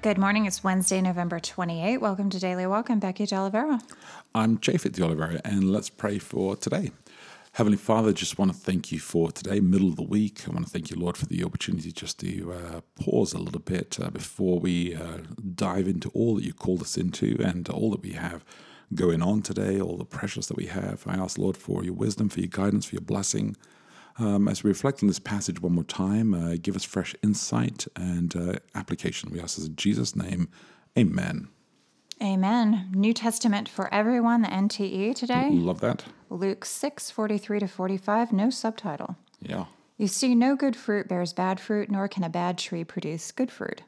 Good morning. It's Wednesday, November 28. Welcome to Daily Walk. I'm Becky De Oliveira. I'm Japhet de Oliveira, and let's pray for today. Heavenly Father, just want to thank you for today, middle of the week. I want to thank you, Lord, for the opportunity just to uh, pause a little bit uh, before we uh, dive into all that you called us into and all that we have going on today, all the pressures that we have. I ask, Lord, for your wisdom, for your guidance, for your blessing. Um, as we reflect on this passage one more time, uh, give us fresh insight and uh, application. We ask this in Jesus' name. Amen. Amen. New Testament for everyone, the NTE today. Love that. Luke 6, 43 to 45, no subtitle. Yeah. You see, no good fruit bears bad fruit, nor can a bad tree produce good fruit.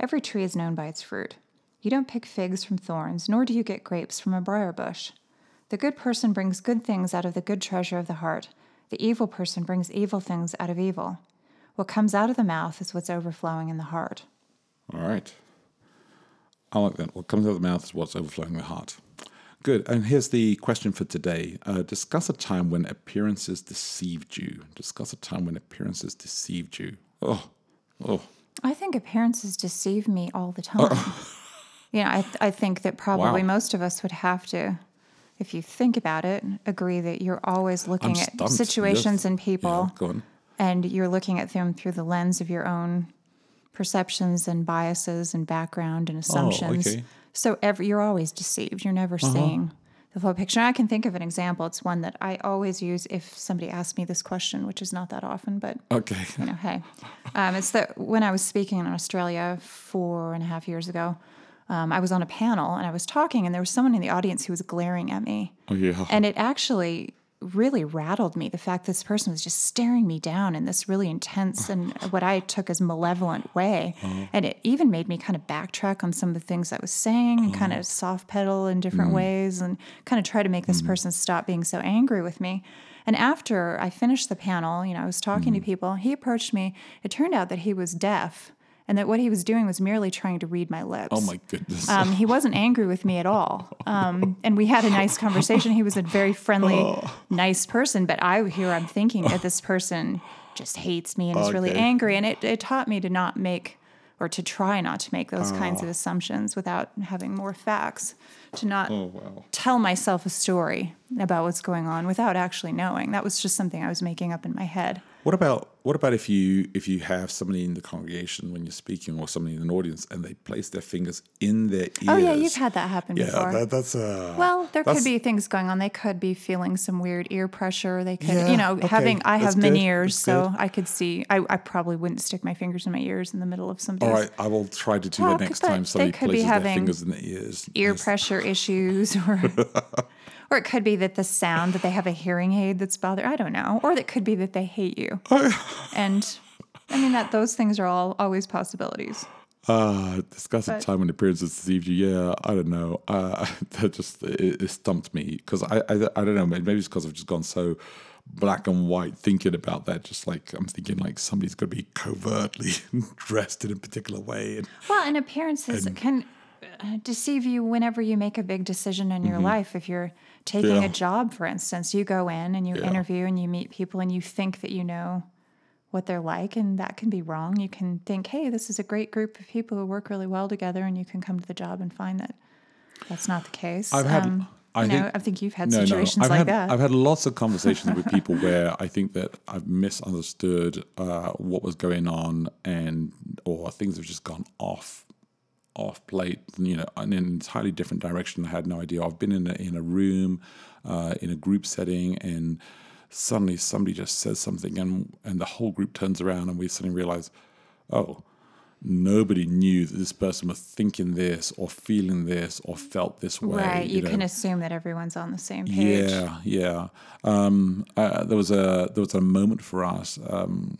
Every tree is known by its fruit. You don't pick figs from thorns, nor do you get grapes from a briar bush. The good person brings good things out of the good treasure of the heart. The evil person brings evil things out of evil. What comes out of the mouth is what's overflowing in the heart. All right. I like that. What comes out of the mouth is what's overflowing the heart. Good. And here's the question for today. Uh, discuss a time when appearances deceived you. Discuss a time when appearances deceived you. Oh, oh. I think appearances deceive me all the time. you know, I, th- I think that probably Wow. most of us would have to, if you think about it, agree that you're always looking I'm at situations Yes. and people Yeah, and you're looking at them through the lens of your own perceptions and biases and background and assumptions. Oh, okay. Uh-huh. So every, you're always deceived. You're never seeing the full picture. I can think of an example. It's one that I always use if somebody asks me this question, which is not that often, but Okay. you know, hey, um, it's that when I was speaking in Australia four and a half years ago, um, I was on a panel and I was talking, and there was someone in the audience who was glaring at me. Oh, yeah. And it actually really rattled me the fact this person was just staring me down in this really intense and what I took as malevolent way. Uh-huh. And it even made me kind of backtrack on some of the things I was saying and kind of soft pedal in different mm-hmm. ways and kind of try to make this mm-hmm. person stop being so angry with me. And after I finished the panel, you know, I was talking to mm-hmm. people, he approached me. It turned out that he was deaf and that what he was doing was merely trying to read my lips. oh, my goodness. Um, he wasn't angry with me at all. Um, and we had a nice conversation. He was a very friendly, Oh. nice person. But I here I'm thinking that this person just hates me and is really angry. And it, it taught me to not make or to try not to make those kinds Oh. of assumptions without having more facts, to not oh, wow. tell myself a story about what's going on without actually knowing. That was just something I was making up in my head. What about what about if you if you have somebody in the congregation when you're speaking or somebody in an audience and they place their fingers in their ears? Oh yeah, you've had that happen yeah, before. that, that's uh Well, there could be things going on. They could be feeling some weird ear pressure. They could, Yeah, you know, okay, having. I have many ears, so good. I could see. I, I probably wouldn't stick my fingers in my ears in the middle of somebody's All right, I will try to do Well, that next time they somebody could be places their having fingers in their ears. ear Yes. pressure issues, or or it could be that the sound that they have a hearing aid that's bothering. I don't know, or it could be that they hate you. And I mean that those things are all always possibilities. Uh, discuss a time when appearances deceived you. Yeah, I don't know. Uh, that just it, it stumped me because I, I I don't know. Maybe it's because I've just gone so black and white thinking about that. Just like I'm thinking like somebody's going to be covertly dressed in a particular way. And Well, and appearances can uh, deceive you whenever you make a big decision in your life. If you're taking Mm-hmm. Yeah. a job, for instance, you go in and you Yeah. interview and you meet people and you think that you know what they're like, and that can be wrong. You can think, hey, this is a great group of people who work really well together, and you can come to the job and find that that's not the case. I've had- Um, I you know, think- I think you've had no, situations no. I've like had, that. I've had lots of conversations with people where I think that I've misunderstood uh, what was going on, and or things have just gone off off plate, you know, in an entirely different direction. I had no idea. I've been in a, in a room, uh, in a group setting, and suddenly somebody just says something, and and the whole group turns around, and we suddenly realize, oh, nobody knew that this person was thinking this or feeling this or felt this way. right. You, know. can assume that everyone's on the same page. Yeah, yeah. Um, uh, there was a there was a moment for us. Um,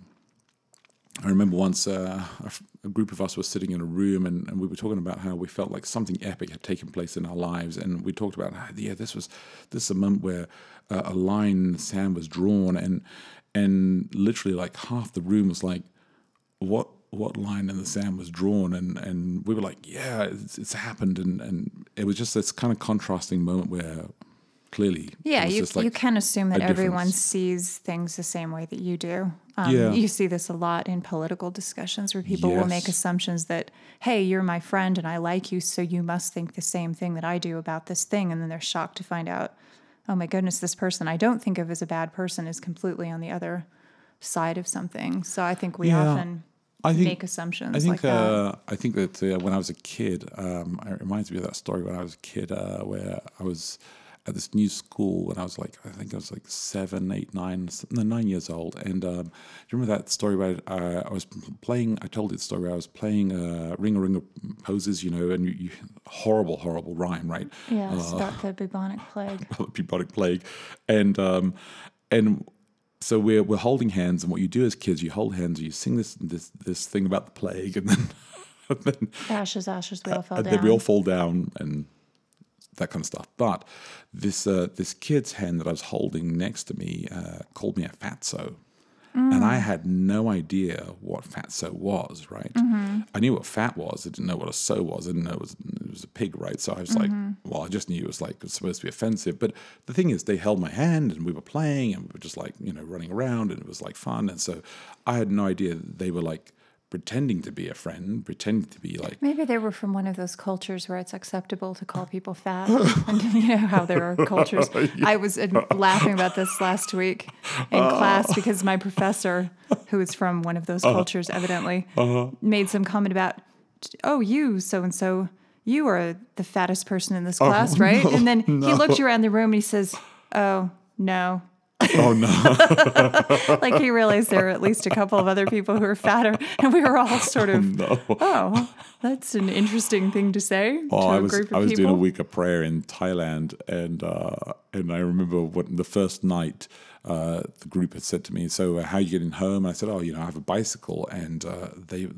I remember once uh, a, f- a group of us were sitting in a room and, and we were talking about how we felt like something epic had taken place in our lives, and we talked about how, yeah, this was this is a moment where uh, a line in the sand was drawn, and and literally like half the room was like, what what line in the sand was drawn, and and we were like, yeah, it's, it's happened, and and it was just this kind of contrasting moment where clearly, Yeah, you, like you can assume that everyone difference. sees things the same way that you do. Um, Yeah. You see this a lot in political discussions where people will make assumptions that, hey, you're my friend and I like you, so you must think the same thing that I do about this thing. And then they're shocked to find out, oh my goodness, this person I don't think of as a bad person is completely on the other side of something. So I think we Yeah. often I think- make assumptions I think like that. uh, I think that uh, when I was a kid, um, it reminds me of that story when I was a kid, uh, where I was at this new school when I was like, I think I was like seven, eight, nine, no, nine years old. And um, do you remember that story where uh, I was playing? I told you the story where I was playing uh, Ring a Ring of Roses, you know, and you, you horrible, horrible rhyme, right? yeah, uh, start the bubonic plague. the bubonic plague, and um, and so we're we're holding hands, and what you do as kids, you hold hands, and you sing this this this thing about the plague, and then and then, Ashes, ashes, we all and down. then we all fall down and that kind of stuff. But this uh, this kid's hand that I was holding next to me uh, called me a fatso. And I had no idea what fatso was, right? I knew what fat was. I didn't know what a so was. I didn't know it was, it was a pig, right? So I was like, well, I just knew it was like it was supposed to be offensive. But the thing is, they held my hand and we were playing and we were just like, you know, running around and it was like fun. And so I had no idea they were like pretending to be a friend, pretending to be like, Maybe they were from one of those cultures where it's acceptable to call people fat. and you know how there are cultures. I was uh, laughing about this last week in uh-huh. class because my professor, who is from one of those uh-huh. cultures, evidently uh-huh. made some comment about, oh, you, so and so, you are the fattest person in this oh, class, right? and then he looked around the room and he says, oh, no. Oh no. Like he realized there were at least a couple of other people who were fatter, and we were all sort of, no. oh, that's an interesting thing to say Well, to I a was group of I was people. doing a week of prayer in Thailand, and uh, and I remember when the first night uh, the group had said to me, "So uh, how are you getting home?" And I said, "Oh, you know, I have a bicycle," and uh, they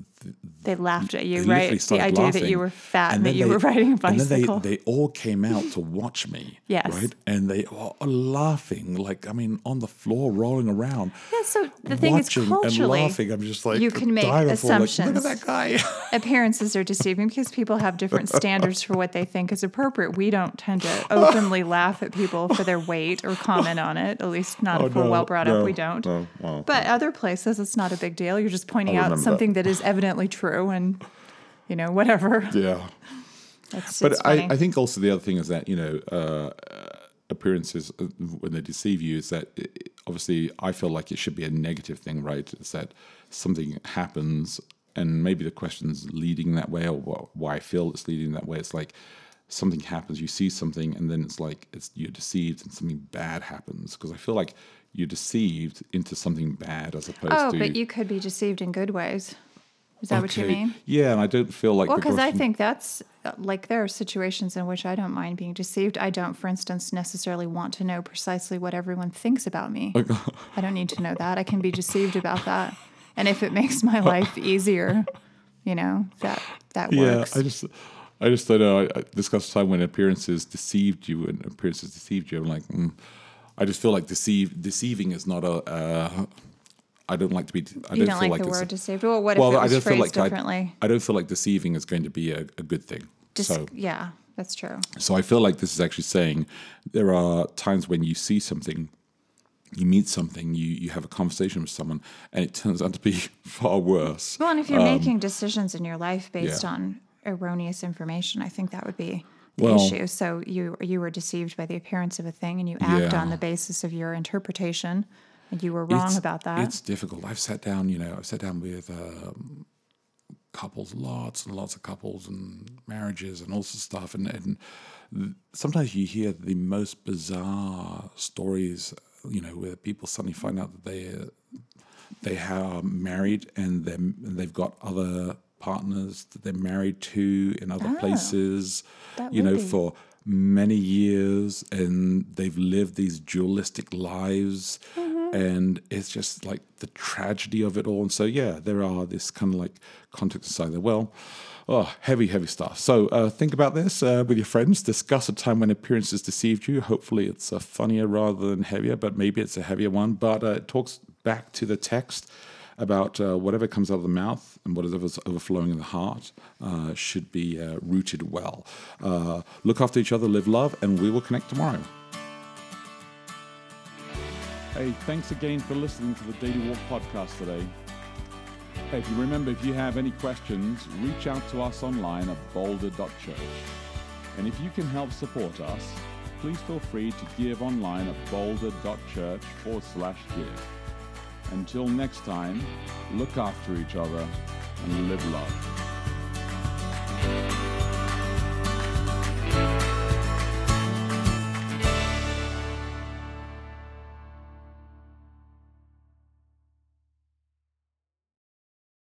they laughed at you, right? The idea that you were fat and, that you they- were riding a bicycle. And then they, they all came out to watch me. Yes. Right? And they were laughing, like, I mean, on the floor, rolling around. yeah, so the thing is, watching and culturally, laughing. I'm just like, you can make of like, Look assumptions. at that guy. appearances are deceiving because people have different standards for what they think is appropriate. We don't tend to openly laugh at people for their weight or comment on it. At least not if we're Oh, no, well brought no, up. We don't. no, well, but other places, it's not a big deal. You're just pointing out something that is evidently true, and you know whatever. yeah. It's, But it's I. I think also the other thing is that you know uh, appearances uh, when they deceive you is that it, obviously I feel like it should be a negative thing, right? It's that something happens and maybe the question's leading that way or wh- why I feel it's leading that way. It's like something happens, you see something, and then it's like it's you're deceived and something bad happens because I feel like you're deceived into something bad as opposed oh, to Oh, but you could be deceived in good ways. Is that what you mean? Yeah, and I don't feel like Well, because I think that's like there are situations in which I don't mind being deceived. I don't, for instance, necessarily want to know precisely what everyone thinks about me. I don't need to know that. I can be deceived about that, and if it makes my life easier, you know that that works. Yeah. I just, I just don't know. I, I discussed time when appearances deceived you and appearances deceived you. I'm like, mm, I just feel like deceive, deceiving is not a. Uh, I don't like to be. I you don't don't feel like, like the word deceived. Well, what well, if it I was feel phrased like differently? I, I don't feel like deceiving is going to be a, a good thing. Just so, yeah, that's true. so I feel like this is actually saying there are times when you see something, you meet something, you you have a conversation with someone, and it turns out to be far worse. Well, and if you're making decisions in your life based Um, yeah. on erroneous information, I think that would be the Well- issue. So you you were deceived by the appearance of a thing, and you act Yeah. on the basis of your interpretation, and you were wrong It's- about that. It's difficult. I've sat down, you know, I've sat down with um, couples, lots and lots of couples and marriages and all sorts of stuff. And, and sometimes you hear the most bizarre stories, you know, where people suddenly find out that they they are married and and they've got other partners that they're married to in other places, Oh, that you know, be- for many years and they've lived these dualistic lives Mm-hmm. and it's just like the tragedy of it all. And so, yeah, there are this kind of like context inside there. Well, oh, heavy, heavy stuff. So uh, think about this uh, with your friends. Discuss a time when appearances deceived you. Hopefully, it's a funnier rather than heavier, but maybe it's a heavier one. But uh, it talks back to the text about uh, whatever comes out of the mouth and whatever's overflowing in the heart uh, should be uh, rooted well. Uh, look after each other, live love, and we will connect tomorrow. Hey, thanks again for listening to the Daily Walk podcast today. Hey, if you remember, if you have any questions, reach out to us online at boulder.church. And if you can help support us, please feel free to give online at boulder.church forward slash give. Until next time, look after each other and live love.